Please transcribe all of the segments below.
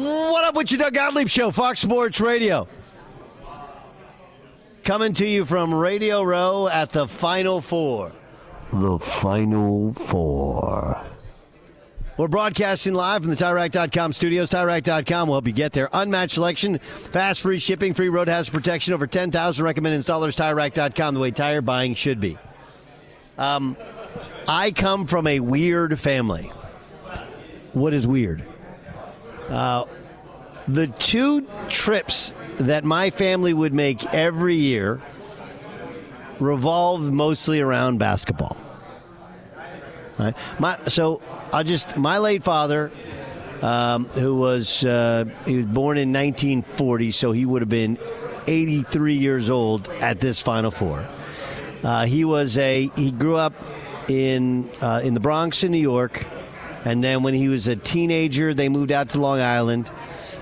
What up with you, Doug Gottlieb Show, Fox Sports Radio? Coming to you from Radio Row at the Final Four. The Final Four. We're broadcasting live from the TireRack.com studios. TireRack.com will help you get there. Unmatched selection, fast free shipping, free road hazard protection, over 10,000 recommended installers. TireRack.com, the way tire buying should be. Um, I come from a weird family. What is weird? Uh, the two trips that my family would make every year revolved mostly around basketball. Right? My, so I just my late father, um, who was uh, he was born in 1940, so he would have been 83 years old at this Final Four. Uh, he was a he grew up in uh, in the Bronx in New York. And then when he was a teenager, they moved out to Long Island.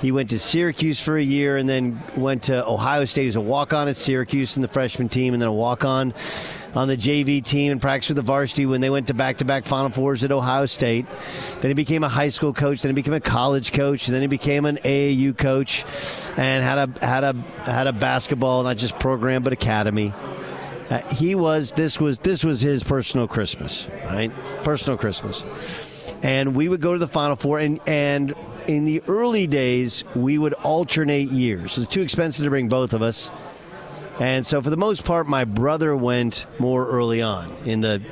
He went to Syracuse for a year and then went to Ohio State. Was a walk on at Syracuse in the freshman team and then a walk on on the JV team and practiced with the varsity when they went to back to back Final Fours at Ohio State. Then he became a high school coach. Then he became a college coach. Then he became an AAU coach and had a had a had a basketball not just program but academy. Uh, he was this was this was his personal Christmas, right? Personal Christmas and we would go to the Final Four. And, and in the early days, we would alternate years. It's too expensive to bring both of us. And so, for the most part, my brother went more early on in the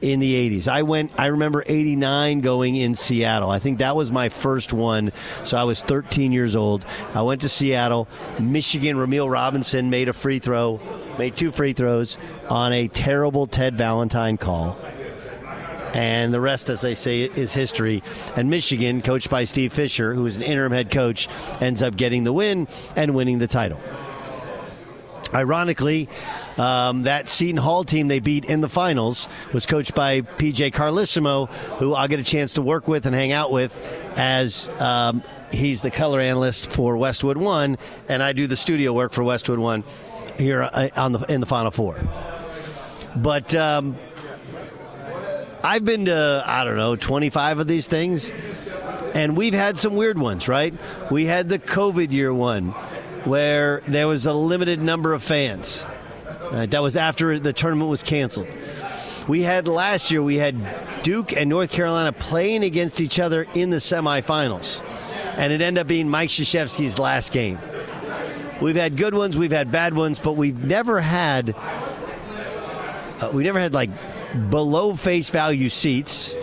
in the 80s. I went I remember 89 going in Seattle. I think that was my first one. So I was 13 years old. I went to Seattle. Michigan Rumeal Robinson made a free throw, made two free throws on a terrible Ted Valentine call And the rest, as they say, is history. And Michigan, coached by Steve Fisher, who is an interim head coach, ends up getting the win and winning the title. Ironically, um, that Seton Hall team they beat in the finals was coached by PJ Carlesimo, who I'll get a chance to work with and hang out with as um, he's the color analyst for Westwood One, and I do the studio work for Westwood One here uh, on the in the Final Four. But um, I've been to I don't know 25 of these things, and we've had some weird ones. Right? We had the COVID year one where there was a limited number of fans. Right? That was after the tournament was canceled. We had last year, we had Duke and North Carolina playing against each other in the semifinals. And it ended up being Mike Krzyzewski's last game. We've had good ones, we've had bad ones, but we've never had uh, we never had like below face value seats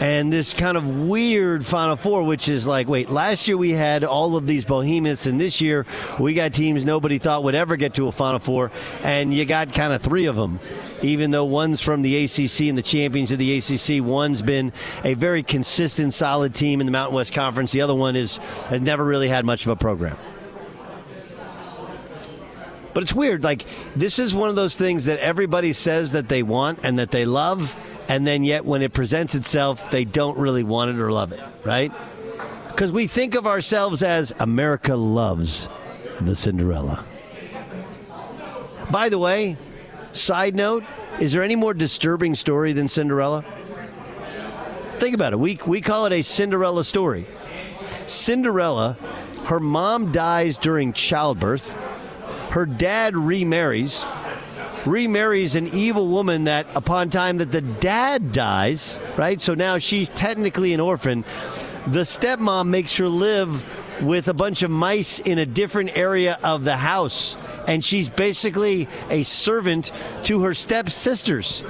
and this kind of weird Final Four, which is like, wait, last year we had all of these behemoths, and this year we got teams nobody thought would ever get to a Final Four, and you got kind of three of them. Even though one's from the ACC and the champions of the ACC, one's been a very consistent, solid team in the Mountain West Conference. The other one is has never really had much of a program. But it's weird. Like, this is one of those things that everybody says that they want and that they love, and then yet when it presents itself, they don't really want it or love it, right? Because we think of ourselves as America loves the Cinderella. By the way, side note, is there any more disturbing story than Cinderella? Think about it. We, we call it a Cinderella story. Cinderella, her mom dies during childbirth. Her dad remarries remarries an evil woman that upon time that the dad dies, right? So now she's technically an orphan. The stepmom makes her live with a bunch of mice in a different area of the house. And she's basically a servant to her stepsisters.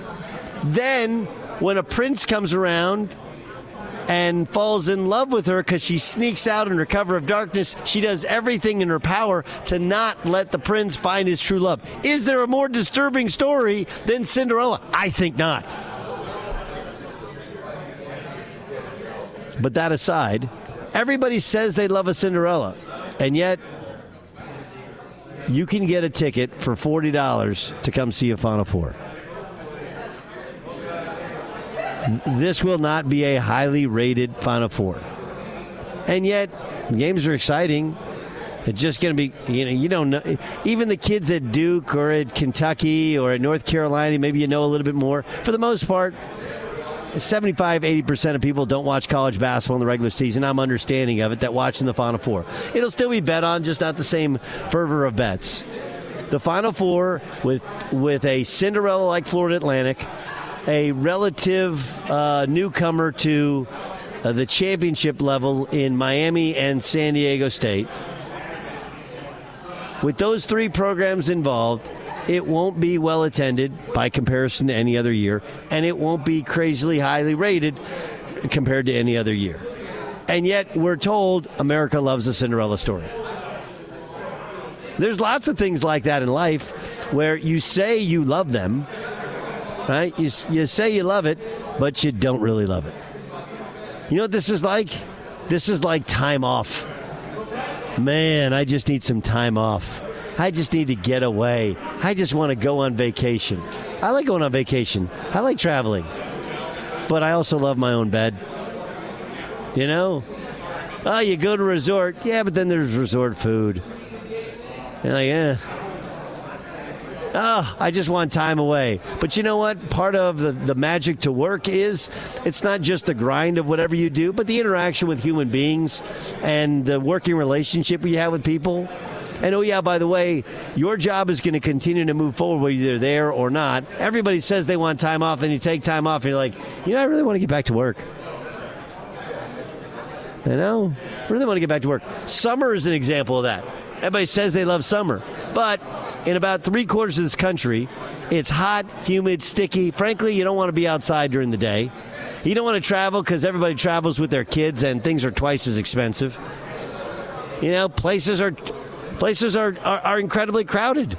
Then, when a prince comes around and falls in love with her because she sneaks out in her cover of darkness. She does everything in her power to not let the prince find his true love. Is there a more disturbing story than Cinderella? I think not. But that aside, everybody says they love a Cinderella, and yet you can get a ticket for $40 to come see a Final Four. This will not be a highly rated Final Four. And yet, games are exciting. It's just going to be, you know, you don't know. Even the kids at Duke or at Kentucky or at North Carolina, maybe you know a little bit more. For the most part, 75, 80% of people don't watch college basketball in the regular season. I'm understanding of it that watching the Final Four. It'll still be bet on, just not the same fervor of bets. The Final Four with with a Cinderella like Florida Atlantic a relative uh, newcomer to uh, the championship level in Miami and San Diego State. With those three programs involved, it won't be well attended by comparison to any other year, and it won't be crazily highly rated compared to any other year. And yet, we're told America loves a Cinderella story. There's lots of things like that in life where you say you love them, right? You, you say you love it, but you don't really love it. You know what this is like? This is like time off. Man, I just need some time off. I just need to get away. I just want to go on vacation. I like going on vacation. I like traveling. But I also love my own bed. You know? Oh, you go to resort. Yeah, but then there's resort food. And like, eh, oh, I just want time away. But you know what? Part of the, the magic to work is it's not just the grind of whatever you do, but the interaction with human beings and the working relationship you have with people. And oh, yeah, by the way, your job is going to continue to move forward whether you're there or not. Everybody says they want time off, then you take time off, and you're like, you know, I really want to get back to work. You know, I really want to get back to work. Summer is an example of that. Everybody says they love summer, but in about three quarters of this country, it's hot, humid, sticky. Frankly, you don't want to be outside during the day. You don't want to travel because everybody travels with their kids and things are twice as expensive. You know, places are places are, are, are incredibly crowded.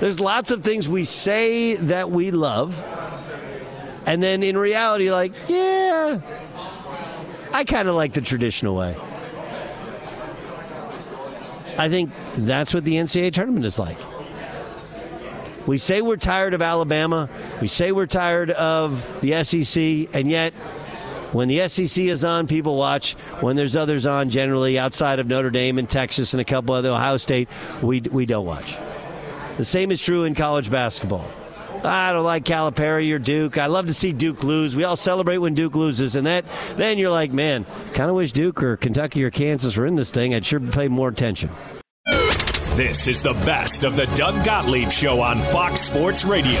There's lots of things we say that we love, And then in reality, like, yeah, I kind of like the traditional way. I think that's what the NCAA tournament is like. We say we're tired of Alabama. We say we're tired of the SEC, and yet when the SEC is on, people watch. When there's others on, generally outside of Notre Dame and Texas and a couple other Ohio State, we we don't watch. The same is true in college basketball. I don't like Calipari or Duke. I love to see Duke lose. We all celebrate when Duke loses, and that then you're like, man, kind of wish Duke or Kentucky or Kansas were in this thing. I'd sure pay more attention. This is the best of the Doug Gottlieb Show on Fox Sports Radio.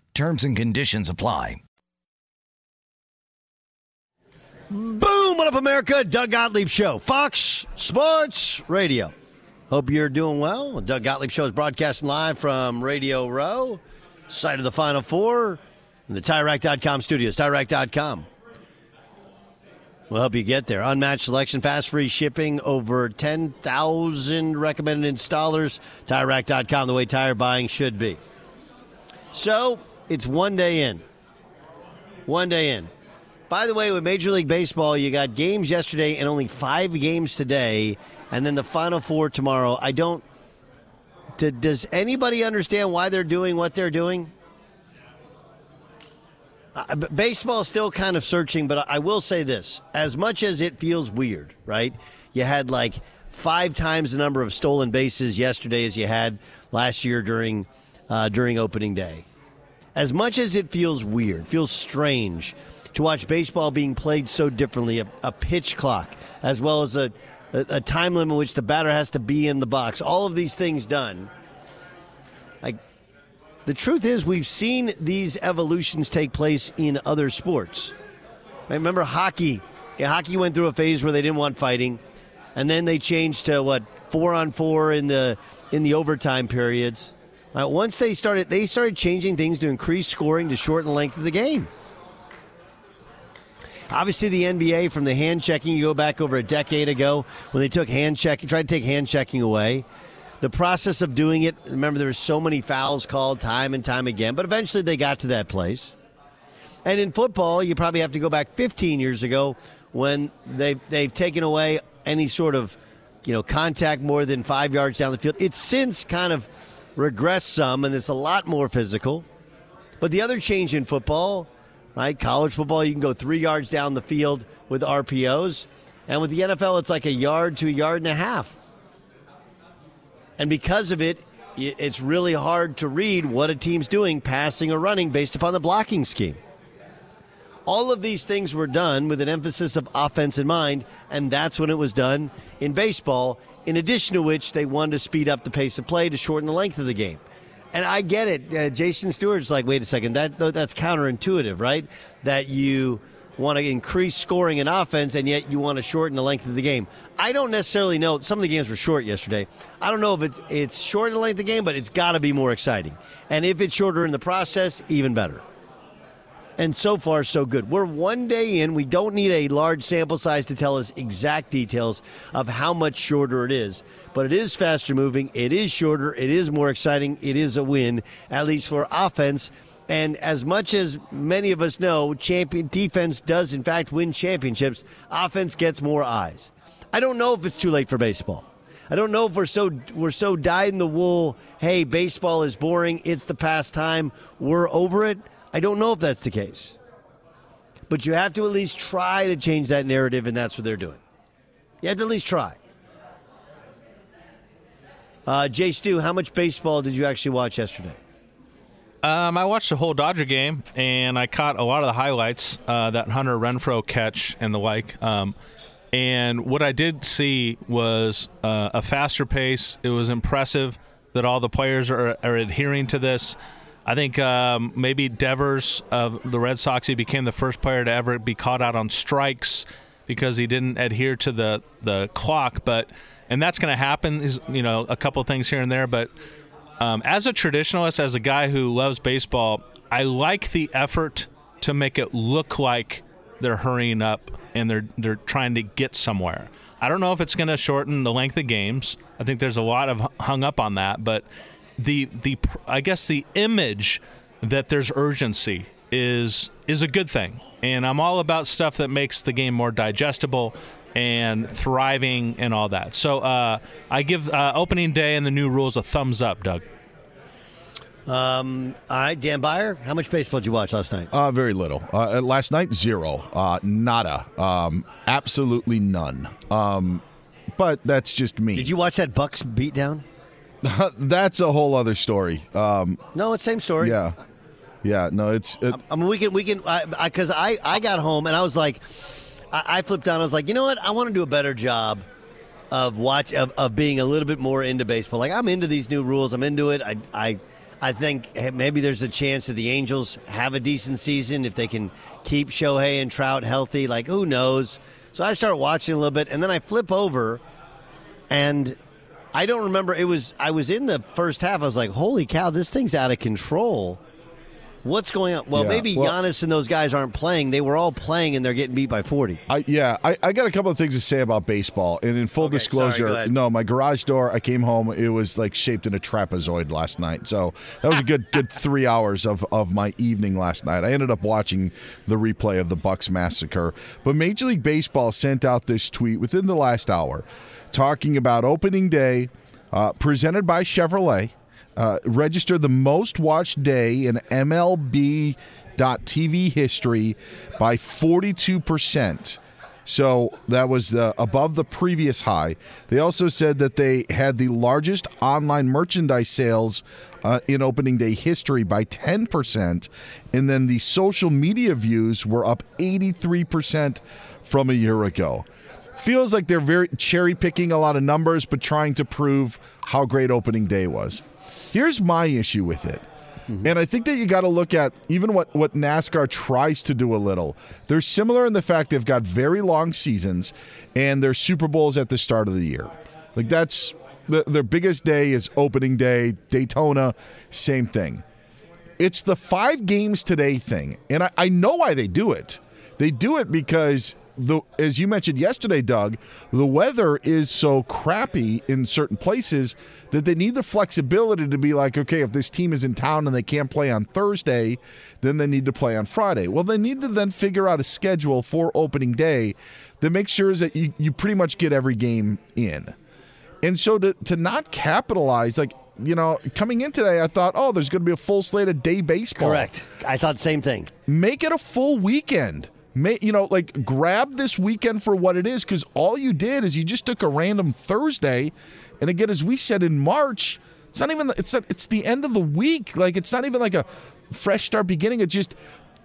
Terms and conditions apply. Boom! What up, America? Doug Gottlieb Show, Fox Sports Radio. Hope you're doing well. Doug Gottlieb Show is broadcasting live from Radio Row, site of the Final Four, in the TireRack.com studios. TireRack.com. We'll help you get there. Unmatched selection, fast free shipping, over 10,000 recommended installers. TireRack.com, the way tire buying should be. So, it's one day in. One day in. By the way, with Major League Baseball, you got games yesterday and only five games today, and then the final four tomorrow. I don't. Does anybody understand why they're doing what they're doing? Uh, baseball is still kind of searching, but I will say this: as much as it feels weird, right? You had like five times the number of stolen bases yesterday as you had last year during uh, during opening day as much as it feels weird, feels strange to watch baseball being played so differently, a, a pitch clock, as well as a, a, a, time limit in which the batter has to be in the box, all of these things done. Like, the truth is, we've seen these evolutions take place in other sports. I remember hockey. Yeah, hockey went through a phase where they didn't want fighting, and then they changed to what four on four in the in the overtime periods. Uh, once they started, they started changing things to increase scoring to shorten the length of the game. Obviously, the NBA from the hand checking, you go back over a decade ago when they took hand checking, tried to take hand checking away. The process of doing it, remember, there were so many fouls called time and time again, but eventually they got to that place. And in football, you probably have to go back 15 years ago when they've, they've taken away any sort of you know contact more than five yards down the field. It's since kind of regressed some, and it's a lot more physical. But the other change in football right? College football, you can go three yards down the field with RPOs. And with the NFL, it's like a yard to a yard and a half. And because of it, it's really hard to read what a team's doing, passing or running, based upon the blocking scheme. All of these things were done with an emphasis of offense in mind, and that's when it was done in baseball, in addition to which they wanted to speed up the pace of play to shorten the length of the game. And I get it. Uh, Jason Stewart's like, wait a second, that that's counterintuitive, right? That you want to increase scoring in offense, and yet you want to shorten the length of the game. I don't necessarily know. Some of the games were short yesterday. I don't know if it's it's short in the length of the game, but it's got to be more exciting. And if it's shorter in the process, even better. And so far, so good. We're one day in. We don't need a large sample size to tell us exact details of how much shorter it is but it is faster moving. It is shorter. It is more exciting. It is a win, at least for offense. And as much as many of us know, champion defense does in fact win championships. Offense gets more eyes. I don't know if it's too late for baseball. I don't know if we're so we're so dyed in the wool. Hey, baseball is boring. It's the pastime. We're over it. I don't know if that's the case. But you have to at least try to change that narrative, and that's what they're doing. You have to at least try. Uh, Jay Stu, how much baseball did you actually watch yesterday? Um, I watched the whole Dodger game, and I caught a lot of the highlights, uh, that Hunter Renfroe catch and the like. Um, and what I did see was uh, a faster pace. It was impressive that all the players are, are adhering to this. I think um, maybe Devers of the Red Sox, he became the first player to ever be caught out on strikes because he didn't adhere to the, the clock. But and that's going to happen. Is you know a couple things here and there, but um, as a traditionalist, as a guy who loves baseball, I like the effort to make it look like they're hurrying up and they're they're trying to get somewhere. I don't know if it's going to shorten the length of games. I think there's a lot of hung up on that, but the the I guess the image that there's urgency is is a good thing. And I'm all about stuff that makes the game more digestible and thriving and all that. So uh, I give uh, opening day and the new rules a thumbs up, Doug. Um, all right, Dan Beyer, how much baseball did you watch last night? Uh, very little. Uh, last night, zero. Uh, nada. Um, absolutely none. Um, but that's just me. Did you watch that Bucks beatdown? that's a whole other story. Um, no, it's same story. Yeah. Yeah, no, it's. It, I mean, we can, we can, because I, I, I got home and I was like, I, I flipped down. I was like, you know what? I want to do a better job of watch of, of being a little bit more into baseball. Like I'm into these new rules. I'm into it. I I I think maybe there's a chance that the Angels have a decent season if they can keep Shohei and Trout healthy. Like who knows? So I start watching a little bit, and then I flip over, and I don't remember. It was I was in the first half. I was like, holy cow, this thing's out of control. What's going on? Well, yeah. maybe well, Giannis and those guys aren't playing. They were all playing, and they're getting beat by forty. I, yeah, I, I got a couple of things to say about baseball. And in full okay, disclosure, sorry, no, my garage door. I came home. It was like shaped in a trapezoid last night. So that was a good good three hours of of my evening last night. I ended up watching the replay of the Bucks massacre. But Major League Baseball sent out this tweet within the last hour, talking about opening day, uh, presented by Chevrolet uh, registered the most watched day in MLB.TV history by 42%. So that was above the previous high. They also said that they had the largest online merchandise sales uh, in opening day history by 10%. And then the social media views were up 83% from a year ago. Feels like they're very cherry picking a lot of numbers, but trying to prove how great opening day was. Here's my issue with it. Mm-hmm. And I think that you got to look at even what, what NASCAR tries to do a little. They're similar in the fact they've got very long seasons and their Super Bowls at the start of the year. Like that's the, their biggest day is opening day, Daytona, same thing. It's the five games today thing. And I, I know why they do it. They do it because the as you mentioned yesterday, Doug, the weather is so crappy in certain places that they need the flexibility to be like, okay, if this team is in town and they can't play on Thursday, then they need to play on Friday. Well, they need to then figure out a schedule for opening day that makes sure that you, you pretty much get every game in. And so to, to not capitalize, like, you know, coming in today, I thought, oh, there's going to be a full slate of day baseball. Correct. I thought the same thing. Make it a full weekend. May, you know, like grab this weekend for what it is because all you did is you just took a random Thursday, and again, as we said in March, it's not even it's not, it's the end of the week. Like it's not even like a fresh start beginning. It's just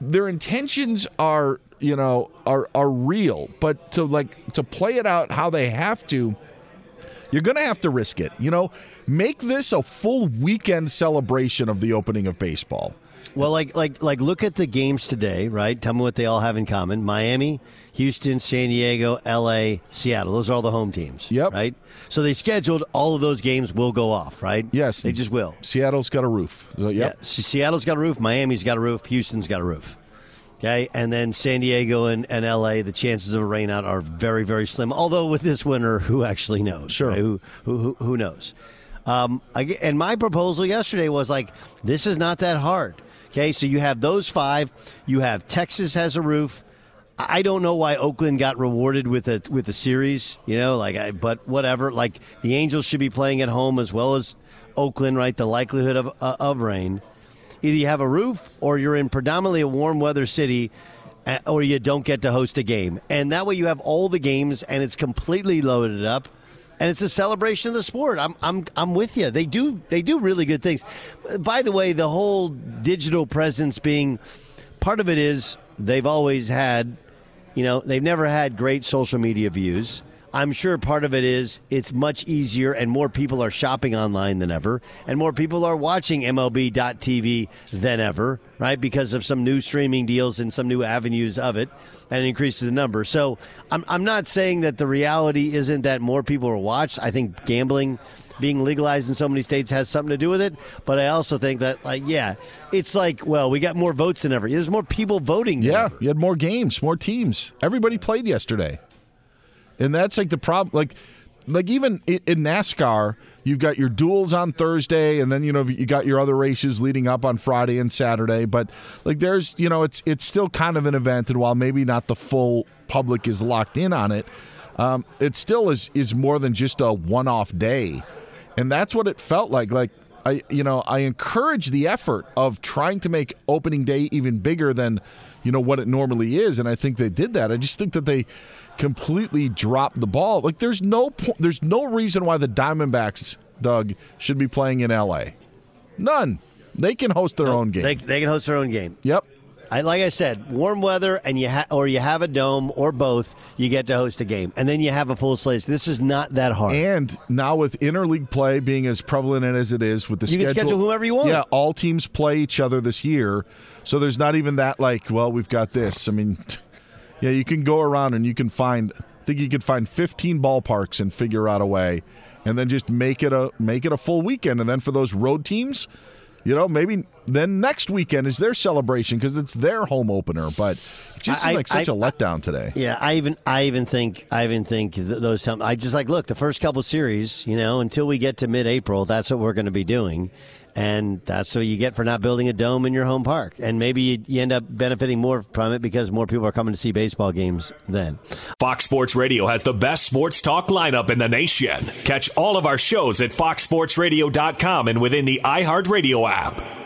their intentions are you know are are real, but to like to play it out how they have to. You're going to have to risk it. You know, make this a full weekend celebration of the opening of baseball. Well, like like like look at the games today, right? Tell me what they all have in common. Miami, Houston, San Diego, LA, Seattle. Those are all the home teams. Yep. Right? So they scheduled all of those games will go off, right? Yes. They just will. Seattle's got a roof. So, yep. Yeah. Seattle's got a roof, Miami's got a roof, Houston's got a roof. Okay, and then San Diego and, and LA, the chances of a rainout are very, very slim. Although with this winter, who actually knows? Sure. Right? Who, who, who knows? Um, I, and my proposal yesterday was like, this is not that hard. Okay, so you have those five. You have Texas has a roof. I don't know why Oakland got rewarded with a with a series, you know, like I, but whatever. Like the Angels should be playing at home as well as Oakland, right? The likelihood of uh, of rain. Either you have a roof or you're in predominantly a warm weather city uh, or you don't get to host a game. And that way you have all the games and it's completely loaded up and it's a celebration of the sport. I'm I'm I'm with you. They do they do really good things. By the way, the whole digital presence being part of it is they've always had, you know, they've never had great social media views. I'm sure part of it is it's much easier and more people are shopping online than ever, and more people are watching MLB.TV than ever, right? Because of some new streaming deals and some new avenues of it and it increases the number. So I'm, I'm not saying that the reality isn't that more people are watched. I think gambling being legalized in so many states has something to do with it. But I also think that, like, yeah, it's like, well, we got more votes than ever. There's more people voting. yeah, you had more games, more teams. Everybody played yesterday, and that's like the problem. Like, like even in, NASCAR You've got your duels on Thursday, and then you know you got your other races leading up on Friday and Saturday. But like there's you know it's it's still kind of an event, and while maybe not the full public is locked in on it, um, it still is is more than just a one off day, and that's what it felt like. Like I you know I encourage the effort of trying to make opening day even bigger than you know what it normally is, and I think they did that. I just think that they completely dropped the ball. Like there's no po- there's no reason why the Diamondbacks, Doug, should be playing in LA. None. They can host their own game. They, they can host their own game. Yep. I, like I said, warm weather and you ha- or you have a dome or both, you get to host a game, and then you have a full slate. This is not that hard. And now with interleague play being as prevalent as it is with the you schedule, can schedule whoever you want. Yeah, all teams play each other this year, so there's not even that like, well, we've got this. I mean, yeah, you can go around and you can find. I think you could find 15 ballparks and figure out a way, and then just make it a make it a full weekend. And then for those road teams, you know, maybe then next weekend is their celebration because it's their home opener. But it just seemed I- like such I- a letdown today. Yeah, I even I even think I even think th- those. Some, I just like look the first couple series. You know, until we get to mid-April, that's what we're going to be doing, and that's what you get for not building a dome in your home park. And maybe you, end up benefiting more from it because more people are coming to see baseball games then. Fox Sports Radio has the best sports talk lineup in the nation. Catch all of our shows at foxsportsradio.com and within the iHeartRadio app.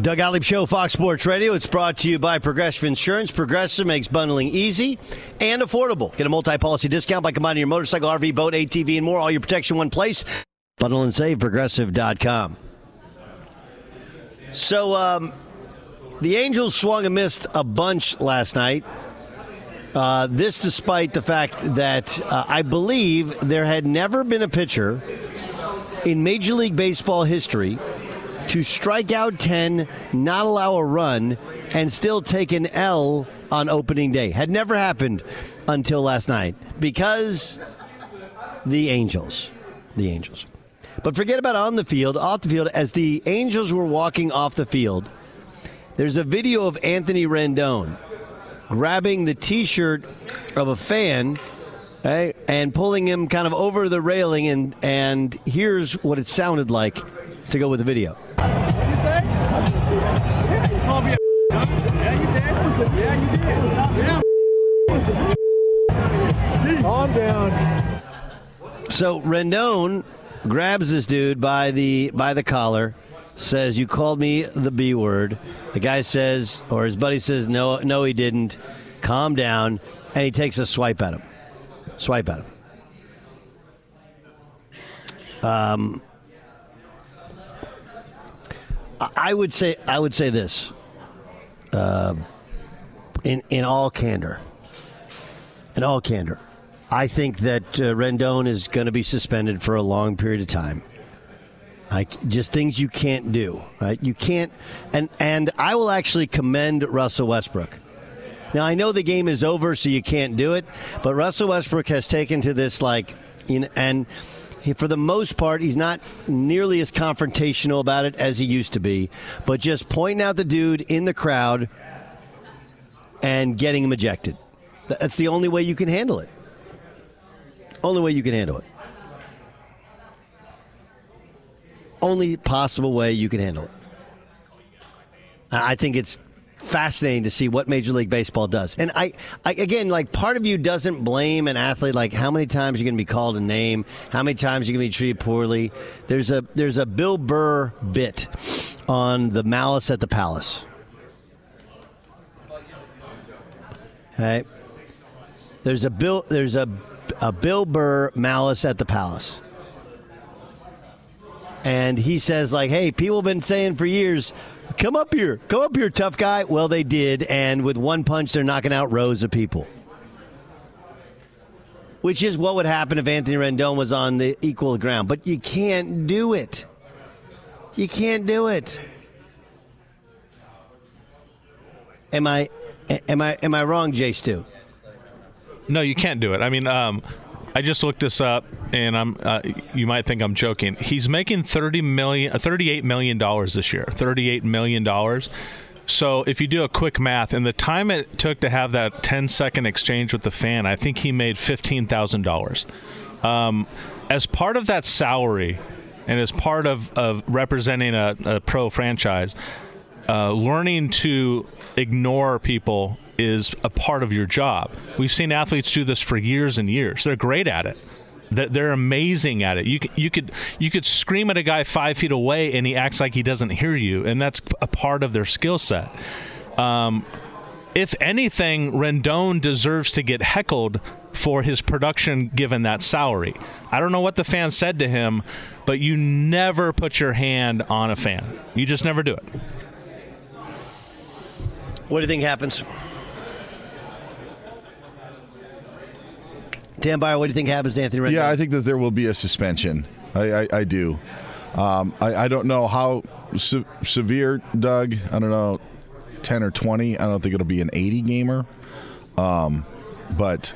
Doug Gottlieb Show, Fox Sports Radio. It's brought to you by Progressive Insurance. Progressive makes bundling easy and affordable. Get a multi-policy discount by combining your motorcycle, RV, boat, ATV, and more. All your protection one place. Bundle and save, progressive.com. So, um, the Angels swung and missed a bunch last night. Uh, this despite the fact that uh, I believe there had never been a pitcher in Major League Baseball history – to strike out 10, not allow a run, and still take an L on opening day. Had never happened until last night because the Angels. The Angels. But forget about on the field, off the field, as the Angels were walking off the field, there's a video of Anthony Rendon grabbing the t shirt of a fan. And pulling him kind of over the railing, and, and here's what it sounded like to go with the video. Calm down. So Rendon grabs this dude by the by the collar, says, "You called me the B word." The guy says, or his buddy says, "No, no, he didn't." Calm down, and he takes a swipe at him. Swipe at him. Um, I would say I would say this. Uh, in in all candor, in all candor, I think that uh, Rendon is going to be suspended for a long period of time. Like just things you can't do, right? You can't, and and I will actually commend Russell Westbrook. Now I know the game is over, so you can't do it, but Russell Westbrook has taken to this like, and For the most part, he's not nearly as confrontational about it as he used to be, but just pointing out the dude in the crowd and getting him ejected. That's the only way you can handle it. Only way you can handle it. Only possible way you can handle it. I think it's fascinating to see what Major League Baseball does. And I, I again, like part of you doesn't blame an athlete. Like how many times you're going to be called a name, how many times you're going to be treated poorly. There's a there's a Bill Burr bit on the Malice at the Palace. Okay, there's a Bill there's a a Bill Burr Malice at the Palace. And he says, like, hey, people have been saying for years, Come up here. Come up here, tough guy. Well, they did, and with one punch, they're knocking out rows of people. Which is what would happen if Anthony Rendon was on the equal ground. But you can't do it. You can't do it. Am I am I am I wrong, Jay Stu? No, you can't do it. I mean, um, I just looked this up, and I'm. Uh, you might think I'm joking. He's making thirty million, uh, thirty-eight million dollars this year. Thirty-eight million dollars. So if you do a quick math, and the time it took to have that 10 second exchange with the fan, I think he made fifteen thousand um, dollars. As part of that salary, and as part of, of representing a, a pro franchise, uh, learning to ignore people is a part of your job. We've seen athletes do this for years and years. They're great at it. They're amazing at it. You you could you could scream at a guy five feet away and he acts like he doesn't hear you, and that's a part of their skill set. Um, if anything, Rendon deserves to get heckled for his production given that salary. I don't know what the fan said to him, but you never put your hand on a fan. You just never do it. What do you think happens? Dan Byer, what do you think happens to Anthony Rendon? Yeah, I think that there will be a suspension. I, I, I do. Um, I, I, don't know how se- severe, Doug. I don't know, 10 or 20. I don't think it'll be an 80 gamer. Um, but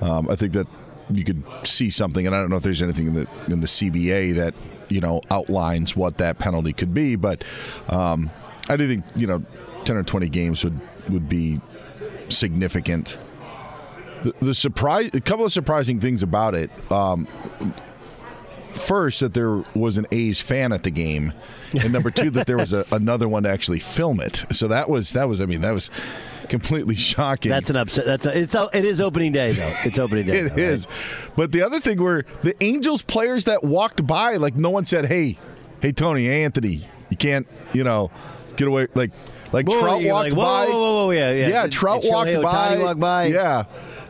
um, I think that you could see something, and I don't know if there's anything in the, in the CBA that, you know, outlines what that penalty could be. But um, I do think, you know, 10 or 20 games would, would be significant the, the surprise, a couple of surprising things about it. Um, first, that there was an A's fan at the game, and number two, that there was a, another one to actually film it. So that was that was, I mean, that was completely shocking. That's an upset. That's a, it's it is opening day though. It's opening day. it though, is. Right? But the other thing were the Angels players that walked by, like no one said, "Hey, hey, Tony, Anthony, you can't, you know, get away." Like like whoa, Trout walked like, whoa, by. Whoa, whoa, whoa, yeah, yeah. Yeah, Trout walked by. walked by. Yeah,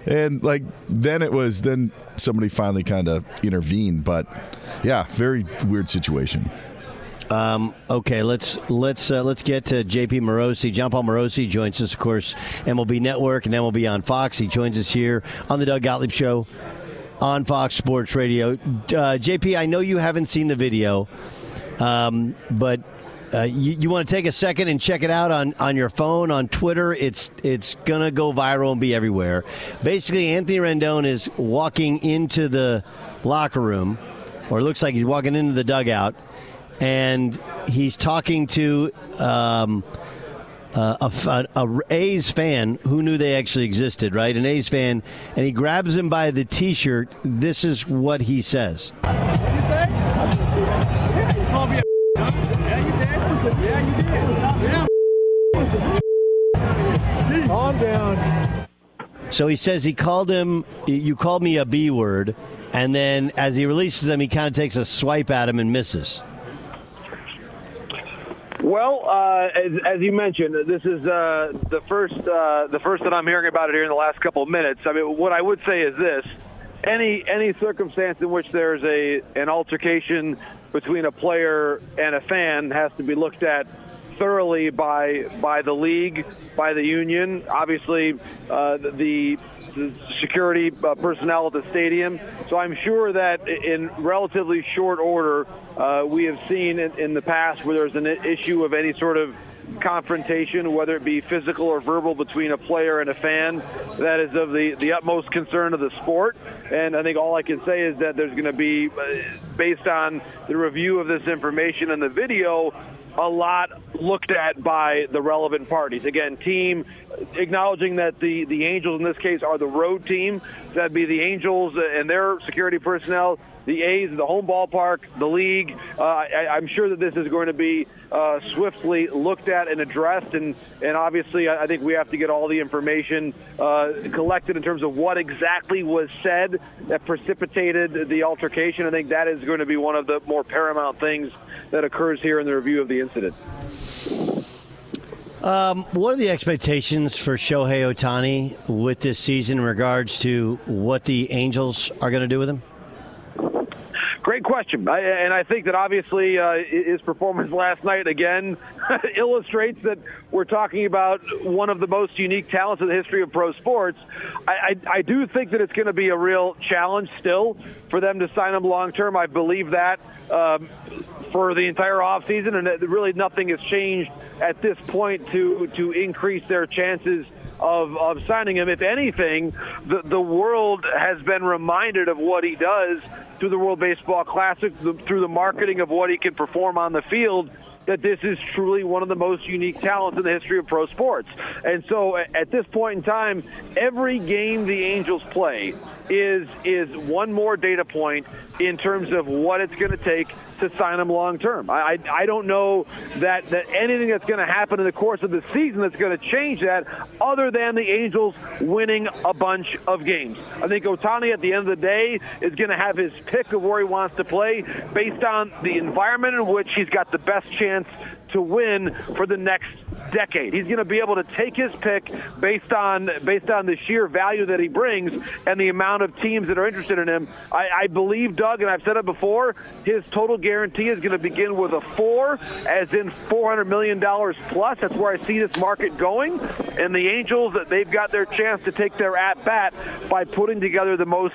and like then it was then somebody finally kind of intervened, but yeah, very weird situation. Um, okay, let's let's uh, let's get to JP Morosi. Jon Paul Morosi joins us, of course, MLB Network and MLB on Fox. He joins us here on the Doug Gottlieb Show on Fox Sports Radio. Uh, JP, I know you haven't seen the video, um, but uh, you, you want to take a second and check it out on, on your phone, on Twitter. It's it's gonna go viral and be everywhere. Basically, Anthony Rendon is walking into the locker room, or it looks like he's walking into the dugout, and he's talking to um, uh, a, a, a A's fan who knew they actually existed, right? An A's fan, and he grabs him by the T-shirt. This is what he says. Down. So he says he called him, you called me a B word, and then as he releases him, he kind of takes a swipe at him and misses. Well, uh, as, as, you mentioned, this is uh, the first uh, the first that I'm hearing about it here in the last couple of minutes. I mean, what I would say is this: any any circumstance in which there's a an altercation between a player and a fan has to be looked at thoroughly by by the league, by the union, obviously uh, the, the, security uh, personnel at the stadium. So I'm sure that in relatively short order, uh, we have seen in, in, the past where there's an issue of any sort of confrontation, whether it be physical or verbal, between a player and a fan, that is of the, the utmost concern of the sport. And I think all I can say is that there's going to be, uh, based on the review of this information and the video, a lot looked at by the relevant parties. Again, team acknowledging that the, the Angels in this case are the road team. That'd be the Angels and their security personnel the A's, the home ballpark, the league. Uh, I, am sure that this is going to be uh, swiftly looked at and addressed, and and obviously I, I think we have to get all the information uh, collected in terms of what exactly was said that precipitated the altercation. I think that is going to be one of the more paramount things that occurs here in the review of the incident. Um, what are the expectations for Shohei Ohtani with this season in regards to what the Angels are going to do with him? Great question, I, and I think that obviously uh, his performance last night again illustrates that we're talking about one of the most unique talents in the history of pro sports. I, I, I do think that it's going to be a real challenge still for them to sign him long term. I believe that um, for the entire offseason, and really nothing has changed at this point to to increase their chances of, of signing him. If anything, the, the world has been reminded of what he does through the World Baseball Classic, through the marketing of what he can perform on the field that this is truly one of the most unique talents in the history of pro sports. And so at this point in time, every game the Angels play is is one more data point in terms of what it's going to take to sign him long term. I, I, I don't know that that anything that's going to happen in the course of the season that's going to change that, other than the Angels winning a bunch of games. I think Ohtani at the end of the day is going to have his pick of where he wants to play based on the environment in which he's got the best chance to win for the next decade. He's going to be able to take his pick based on based on the sheer value that he brings and the amount of teams that are interested in him. I, I believe Doug, and I've said it before, his total guarantee is going to begin with a four, as in four hundred million dollars plus. That's where I see this market going. And the Angels, they've got their chance to take their at bat by putting together the most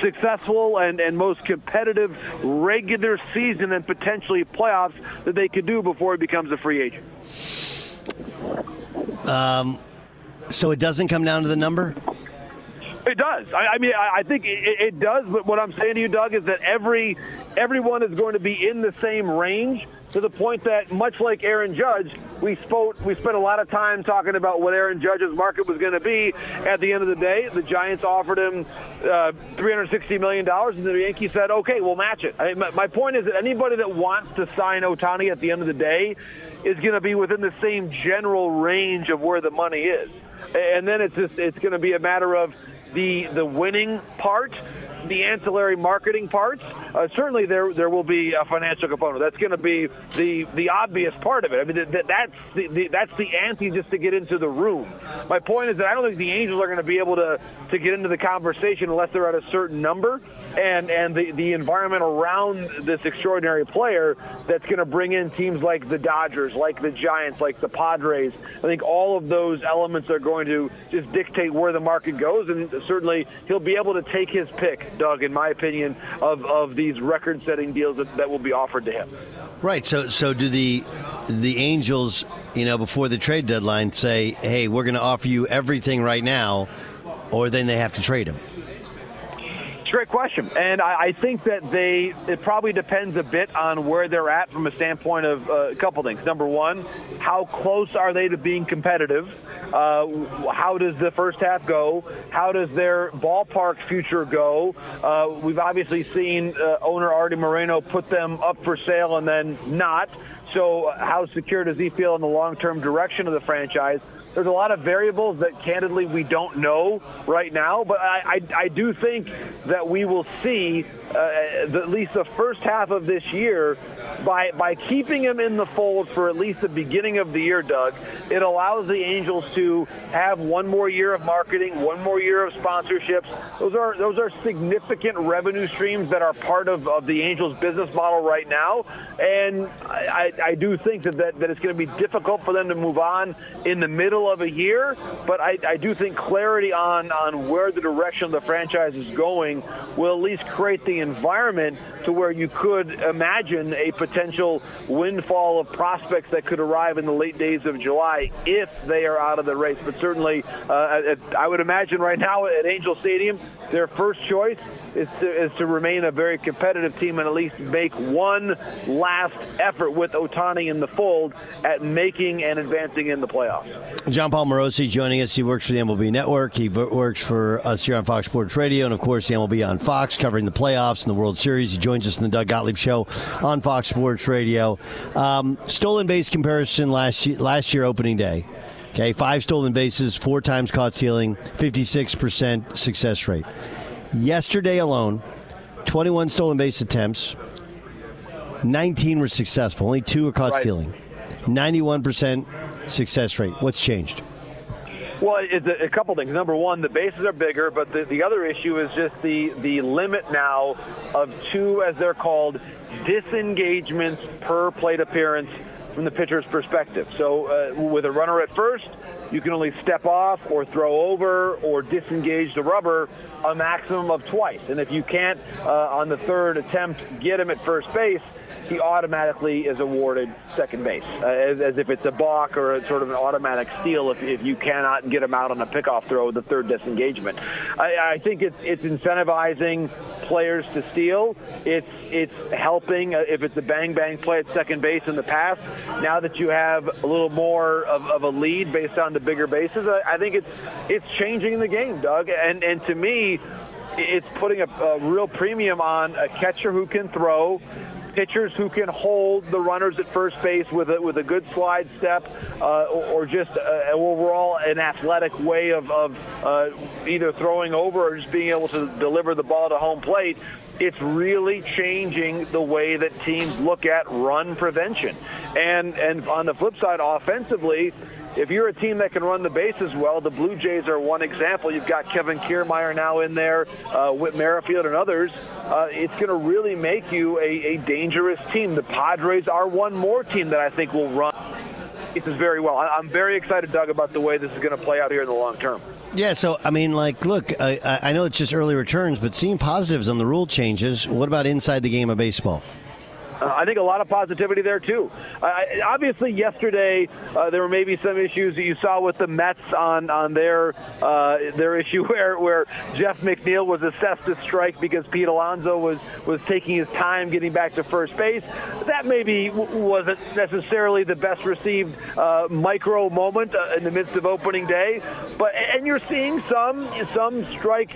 successful and, and most competitive regular season and potentially playoffs that they could do before he becomes a free agent. Um, so it doesn't come down to the number? It does. I, I mean, I, I think it, it, does. But what I'm saying to you, Doug, is that every everyone is going to be in the same range to the point that, much like Aaron Judge, we spoke we spent a lot of time talking about what Aaron Judge's market was going to be. At the end of the day, the Giants offered him uh, 360 million dollars, and the Yankees said, "Okay, we'll match it." I my, my point is that anybody that wants to sign Ohtani at the end of the day is going to be within the same general range of where the money is. And then it's just it's going to be a matter of the the winning part the ancillary marketing parts, uh, certainly there there will be a financial component. That's going to be the the obvious part of it. I mean, that, that's the, the, that's the ante just to get into the room. My point is that I don't think the Angels are going to be able to to get into the conversation unless they're at a certain number, and and the the environment around this extraordinary player that's going to bring in teams like the Dodgers, like the Giants, like the Padres. I think all of those elements are going to just dictate where the market goes, and certainly he'll be able to take his pick Doug, in my opinion, of, of these record-setting deals that, that will be offered to him. Right. So, so do the the Angels, you know, before the trade deadline, say, "Hey, we're going to offer you everything right now," or then they have to trade him? Great question, and I, I, think that they it probably depends a bit on where they're at from a standpoint of uh, a couple things. Number one, how close are they to being competitive? Uh, how does the first half go? How does their ballpark future go? Uh, we've obviously seen uh, owner Arte Moreno put them up for sale and then not. So, how secure does he feel in the long-term direction of the franchise? There's a lot of variables that, candidly, we don't know right now. But I, I, I do think that we will see uh, at least the first half of this year by by keeping him in the fold for at least the beginning of the year. Doug, it allows the Angels to have one more year of marketing, one more year of sponsorships. Those are those are significant revenue streams that are part of, of the Angels business model right now. And I, I do think that, that, that it's going to be difficult for them to move on in the middle of a year. But I, I do think clarity on, on where the direction of the franchise is going will at least create the environment to where you could imagine a potential windfall of prospects that could arrive in the late days of July if they are out of the race. But certainly, uh, I would imagine right now at Angel Stadium, their first choice is to, is to remain a very competitive team and at least make one last effort with Ohtani in the fold at making and advancing in the playoffs. Jon Paul Morosi joining us. He works for the MLB Network. He works for us here on Fox Sports Radio, and of course, the MLB on Fox, covering the playoffs and the World Series. He joins us in the Doug Gottlieb Show on Fox Sports Radio. Um, stolen base comparison last year, last year opening day. Okay, five stolen bases, four times caught stealing, 56% success rate. Yesterday alone, 21 stolen base attempts, 19 were successful. Only two were caught right. stealing. 91% success rate. What's changed? Well, it's a, a, couple things. Number one, the bases are bigger, but the, the other issue is just the, the limit now of two, as they're called, disengagements per plate appearance from the pitcher's perspective. So uh, with a runner at first, you can only step off or throw over or disengage the rubber a maximum of twice. And if you can't, uh, on the third attempt, get him at first base, he automatically is awarded second base, uh, as, as, if it's a balk or a sort of an automatic steal if, if you cannot get him out on a pickoff throw, the third disengagement. I, I think it's, it's incentivizing players to steal. It's it's helping uh, if it's a bang bang play at second base in the past. Now that you have a little more of, of a lead based on the bigger bases, I, I think it's it's changing the game, Doug. And and to me, it's putting a, a, real premium on a catcher who can throw pitchers who can hold the runners at first base with a, with a good slide step uh, or, or, just uh, overall an athletic way of, of uh, either throwing over or just being able to deliver the ball to home plate. It's really changing the way that teams look at run prevention. And and on the flip side, offensively, if you're a team that can run the bases well, the Blue Jays are one example. You've got Kevin Kiermaier now in there, uh, Whit Merrifield and others. Uh, it's going to really make you a, a dangerous team. The Padres are one more team that I think will run this very well. I'm very excited, Doug, about the way this is going to play out here in the long term. Yeah, so I mean, like, look, I, I know it's just early returns, but seeing positives on the rule changes. What about inside the game of baseball? Uh, I think a lot of positivity there too. Uh, obviously, yesterday uh, there were maybe some issues that you saw with the Mets on on their uh, their issue where where Jeff McNeil was assessed a strike because Pete Alonso was was taking his time getting back to first base. That maybe wasn't necessarily the best received uh, micro moment uh, in the midst of opening day, but and you're seeing some some strike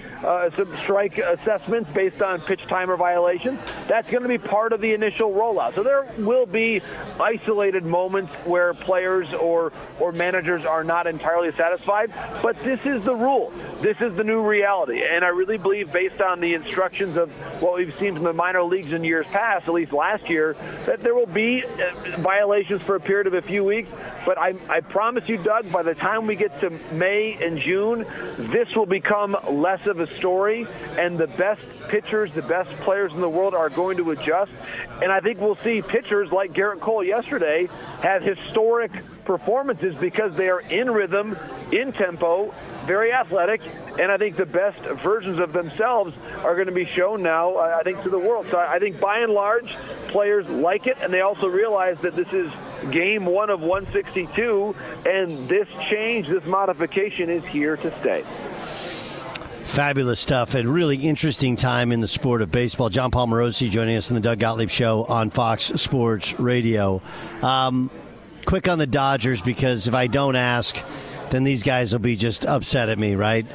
some strike assessments based on pitch timer violations. That's going to be part of the initial rollout. So there will be isolated moments where players or or managers are not entirely satisfied, but this is the rule. This is the new reality, and I really believe, based on the instructions of what we've seen from the minor leagues in years past, at least last year, that there will be uh, violations for a period of a few weeks. But I, I promise you, Doug, by the time we get to May and June, this will become less of a story, and the best pitchers, the best players in the world are going to adjust. And I think we'll see pitchers like Gerrit Cole yesterday have historic performances because they are in rhythm, in tempo, very athletic, and I think the best versions of themselves are going to be shown now, I think, to the world. So I think by and large, players like it, and they also realize that this is game one of 162, and this change, this modification is here to stay. Fabulous stuff and really interesting time in the sport of baseball. Jon Paul Morosi joining us in the Doug Gottlieb Show on Fox Sports Radio. Um, quick on the Dodgers because if I don't ask, then these guys will be just upset at me, right?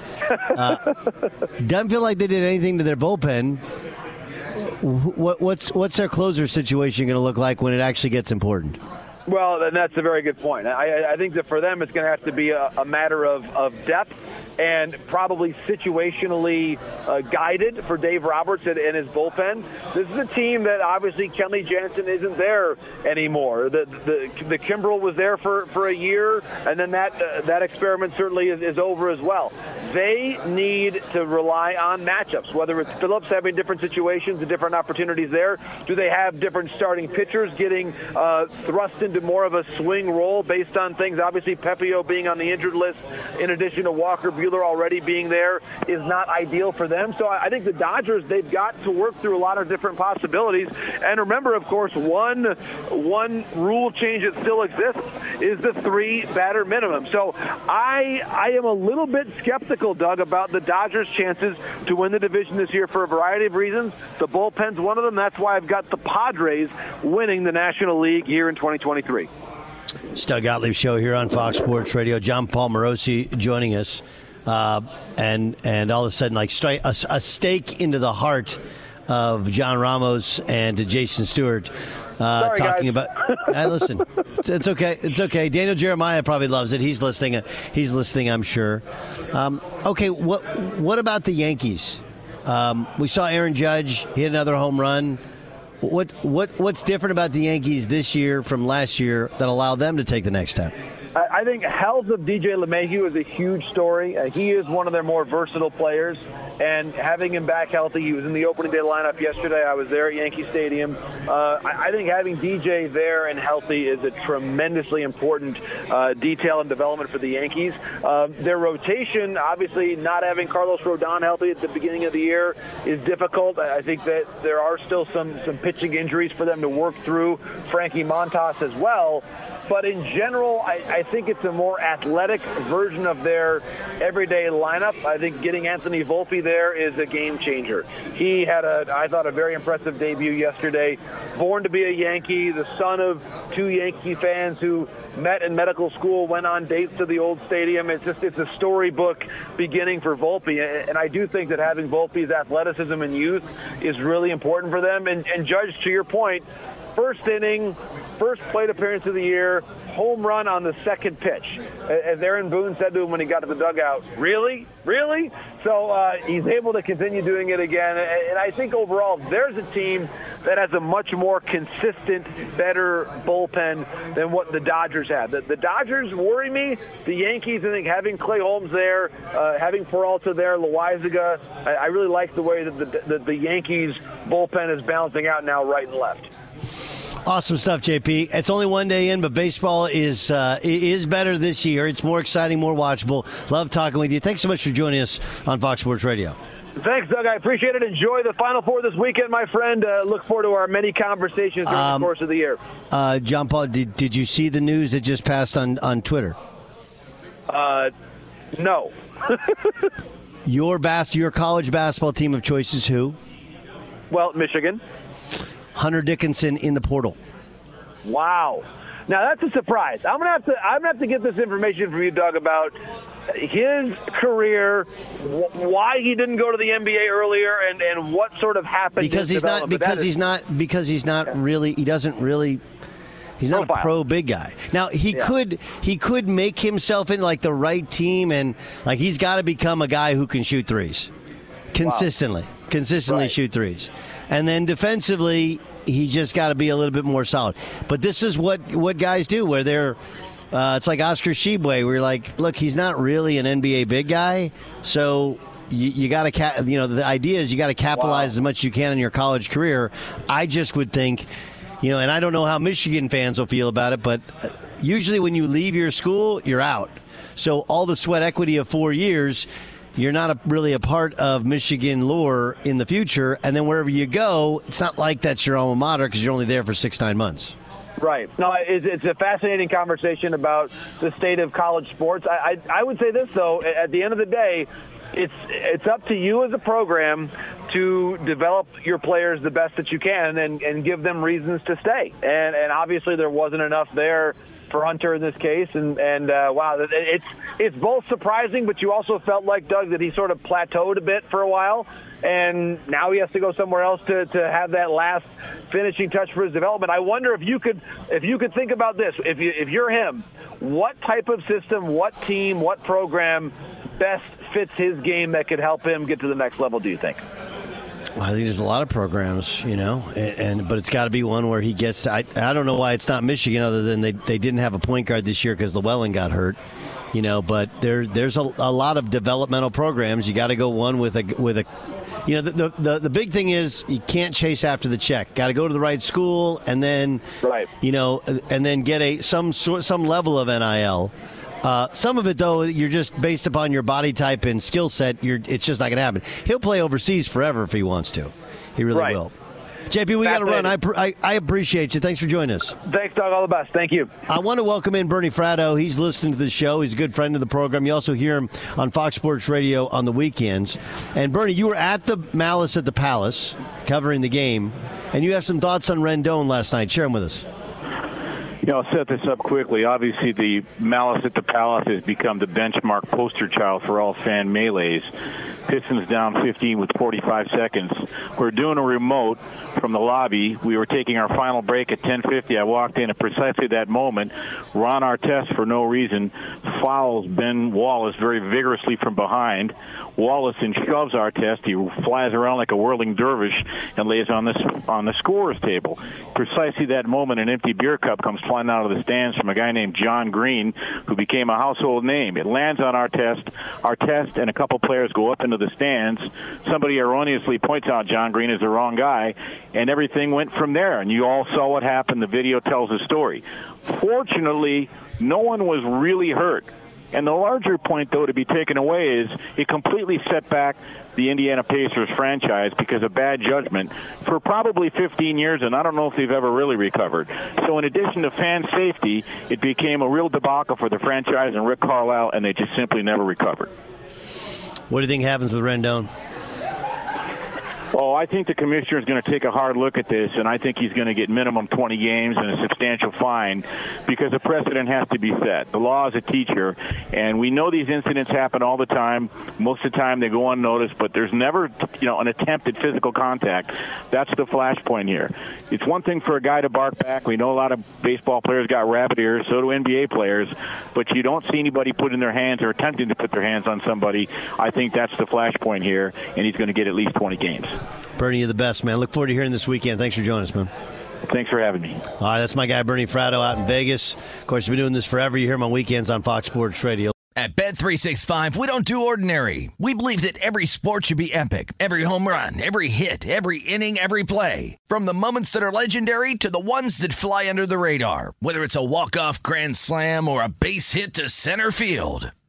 Uh, doesn't feel like they did anything to their bullpen. What, what's what's their closer situation going to look like when it actually gets important? Well, that's a very good point. I, I think that for them, it's going to have to be a, a matter of, of depth and probably situationally uh, guided for Dave Roberts and, and, his bullpen. This is a team that obviously Kenley Jansen isn't there anymore. The the, the Kimbrel was there for, for a year, and then that uh, that experiment certainly is, is over as well. They need to rely on matchups, whether it's Phillips having different situations and different opportunities there. Do they have different starting pitchers getting uh, thrust into more of a swing role based on things? Obviously, Pepiot being on the injured list, in addition to Walker Buehler already being there, is not ideal for them. So I think the Dodgers they've got to work through a lot of different possibilities. And remember, of course, one one rule change that still exists is the three batter minimum. So I I am a little bit skeptical, Doug, about the Dodgers' chances to win the division this year for a variety of reasons. The bullpen's one of them. That's why I've got the Padres winning the National League here in 2023. It's Gottlieb Show here on Fox Sports Radio. Jon Paul Morosi joining us. Uh, and and all of a sudden, like strike a, a stake into the heart of John Ramos and Jason Stewart. Uh, Sorry, talking guys. about. Hey, listen, it's, it's okay. It's okay. Daniel Jeremiah probably loves it. He's listening. He's listening. I'm sure. Um, okay. What What about the Yankees? Um, we saw Aaron Judge hit another home run. What what what's different about the Yankees this year from last year that allowed them to take the next step? I think health of DJ LeMahieu is a huge story. Uh, he is one of their more versatile players, and having him back healthy, he was in the opening day lineup yesterday. I was there at Yankee Stadium. Uh, I, I, think having DJ there and healthy is a tremendously important uh, detail and development for the Yankees. Uh, their rotation, obviously, not having Carlos Rodon healthy at the beginning of the year is difficult. I think that there are still some some pitching injuries for them to work through. Frankie Montas as well. But in general, I, I think it's a more athletic version of their everyday lineup. I think getting Anthony Volpe there is a game changer. He had a, I thought, a very impressive debut yesterday. Born to be a Yankee, the son of two Yankee fans who met in medical school, went on dates to the old stadium. It's just it's a storybook beginning for Volpe, and I do think that having Volpe's athleticism and youth is really important for them. And, and Judge, to your point, first inning, first plate appearance of the year, home run on the second pitch. As Aaron Boone said to him when he got to the dugout, really? Really? So uh, he's able to continue doing it again. And I think overall, there's a team that has a much more consistent, better bullpen than what the Dodgers have. The, the Dodgers worry me. The Yankees, I think, having Clay Holmes there, uh, having Peralta there, Loaisiga, I, I really like the way that the, the, the Yankees bullpen is balancing out now right and left. Awesome stuff, JP. It's only one day in, but baseball is uh, is better this year. It's more exciting, more watchable. Love talking with you. Thanks so much for joining us on Fox Sports Radio. Thanks, Doug. I appreciate it. Enjoy the Final Four this weekend, my friend. Uh, look forward to our many conversations during Um, the course of the year. Uh, Jon Paul, did, did you see the news that just passed on, on Twitter? Uh, no. Your bas- your college basketball team of choice is who? Well, Michigan. Hunter Dickinson in the portal. Wow. Now that's a surprise. I'm gonna have to. I'm gonna have to get this information from you, Doug, about his career, wh- why he didn't go to the NBA earlier, and, and what sort of happened. Because he's not because That is- he's not because he's not really he doesn't really he's not a pro big guy. Now he could he could make himself in like the right team and like he's got to become a guy who can shoot threes consistently, consistently shoot threes, and then defensively he just got to be a little bit more solid. But this is what what guys do where they're. Uh, it's like Oscar Tshiebwe, where you're like, look, he's not really an NBA big guy, so you, you got to, ca- you know, the idea is you got to capitalize as much as you can in your college career. I just would think, you know, and I don't know how Michigan fans will feel about it, but uh, usually when you leave your school, you're out. So all the sweat equity of four years, you're not a, really a part of Michigan lore in the future. And then wherever you go, it's not like that's your alma mater because you're only there for six, nine months. Right. No, it's, it's a fascinating conversation about the state of college sports. I, I, I would say this though: at the end of the day, it's it's up to you as a program to develop your players the best that you can and, and give them reasons to stay. And and obviously there wasn't enough there for Hunter in this case. And and uh, wow, it's it's both surprising, but you also felt like Doug that he sort of plateaued a bit for a while, and now he has to go somewhere else to, to have that last finishing touch for his development. I wonder if you could if you could think about this. If you if you're him, what type of system, what team, what program best fits his game that could help him get to the next level? Do you think? I think there's a lot of programs, you know, and, and but it's got to be one where he gets. To, I I don't know why it's not Michigan, other than they they didn't have a point guard this year because Llewellyn got hurt, you know. But there there's a, a lot of developmental programs. You got to go one with a with a. You know the, the, the the big thing is you can't chase after the check. Got to go to the right school and then, right. you know, and then get a some sort some level of nil. Uh, some of it, though, you're just based upon your body type and skill set. You're, it's just not going to happen. He'll play overseas forever if he wants to. He really right. will. JP, we got to run. I, I, I, appreciate you. Thanks for joining us. Thanks, Doug. All the best. Thank you. I want to welcome in Bernie Fratto. He's listening to the show. He's a good friend of the program. You also hear him on Fox Sports Radio on the weekends. And Bernie, you were at the Malice at the Palace covering the game, and you have some thoughts on Rendon last night. Share them with us. Know, I'll set this up quickly. Obviously, the Malice at the Palace has become the benchmark poster child for all fan melees. Pistons down 15 with 45 seconds. We're doing a remote from the lobby. We were taking our final break at 10:50. I walked in at precisely that moment. Ron Artest, for no reason, fouls Ben Wallace very vigorously from behind. Wallace and shoves Artest. He flies around like a whirling dervish and lays on this on the scorer's table. Precisely that moment, an empty beer cup comes flying out of the stands from a guy named John Green, who became a household name. It lands on Artest. Artest and a couple players go up into the stands. Somebody erroneously points out John Green is the wrong guy, and everything went from there. And you all saw what happened. The video tells the story. Fortunately, no one was really hurt. And the larger point, though, to be taken away is it completely set back the Indiana Pacers franchise because of bad judgment for probably 15 years, and I don't know if they've ever really recovered. So, in addition to fan safety, it became a real debacle for the franchise and Rick Carlisle, and they just simply never recovered. What do you think happens with Rendon? I think the commissioner is going to take a hard look at this, and I think he's going to get minimum 20 games and a substantial fine because a precedent has to be set. The law is a teacher, and we know these incidents happen all the time. Most of the time, they go unnoticed, but there's never, you know, an attempt at physical contact. That's the flashpoint here. It's one thing for a guy to bark back. We know a lot of baseball players got rabbit ears, so do NBA players, but you don't see anybody putting their hands or attempting to put their hands on somebody. I think that's the flashpoint here, and he's going to get at least 20 games. Bernie, you're the best, man. Look forward to hearing this weekend. Thanks for joining us, man. Thanks for having me. All right, that's my guy, Bernie Fratto, out in Vegas. Of course, you've been doing this forever. You hear him on weekends on Fox Sports Radio. At Bet365, we don't do ordinary. We believe that every sport should be epic. Every home run, every hit, every inning, every play. From the moments that are legendary to the ones that fly under the radar. Whether it's a walk-off grand slam or a base hit to center field.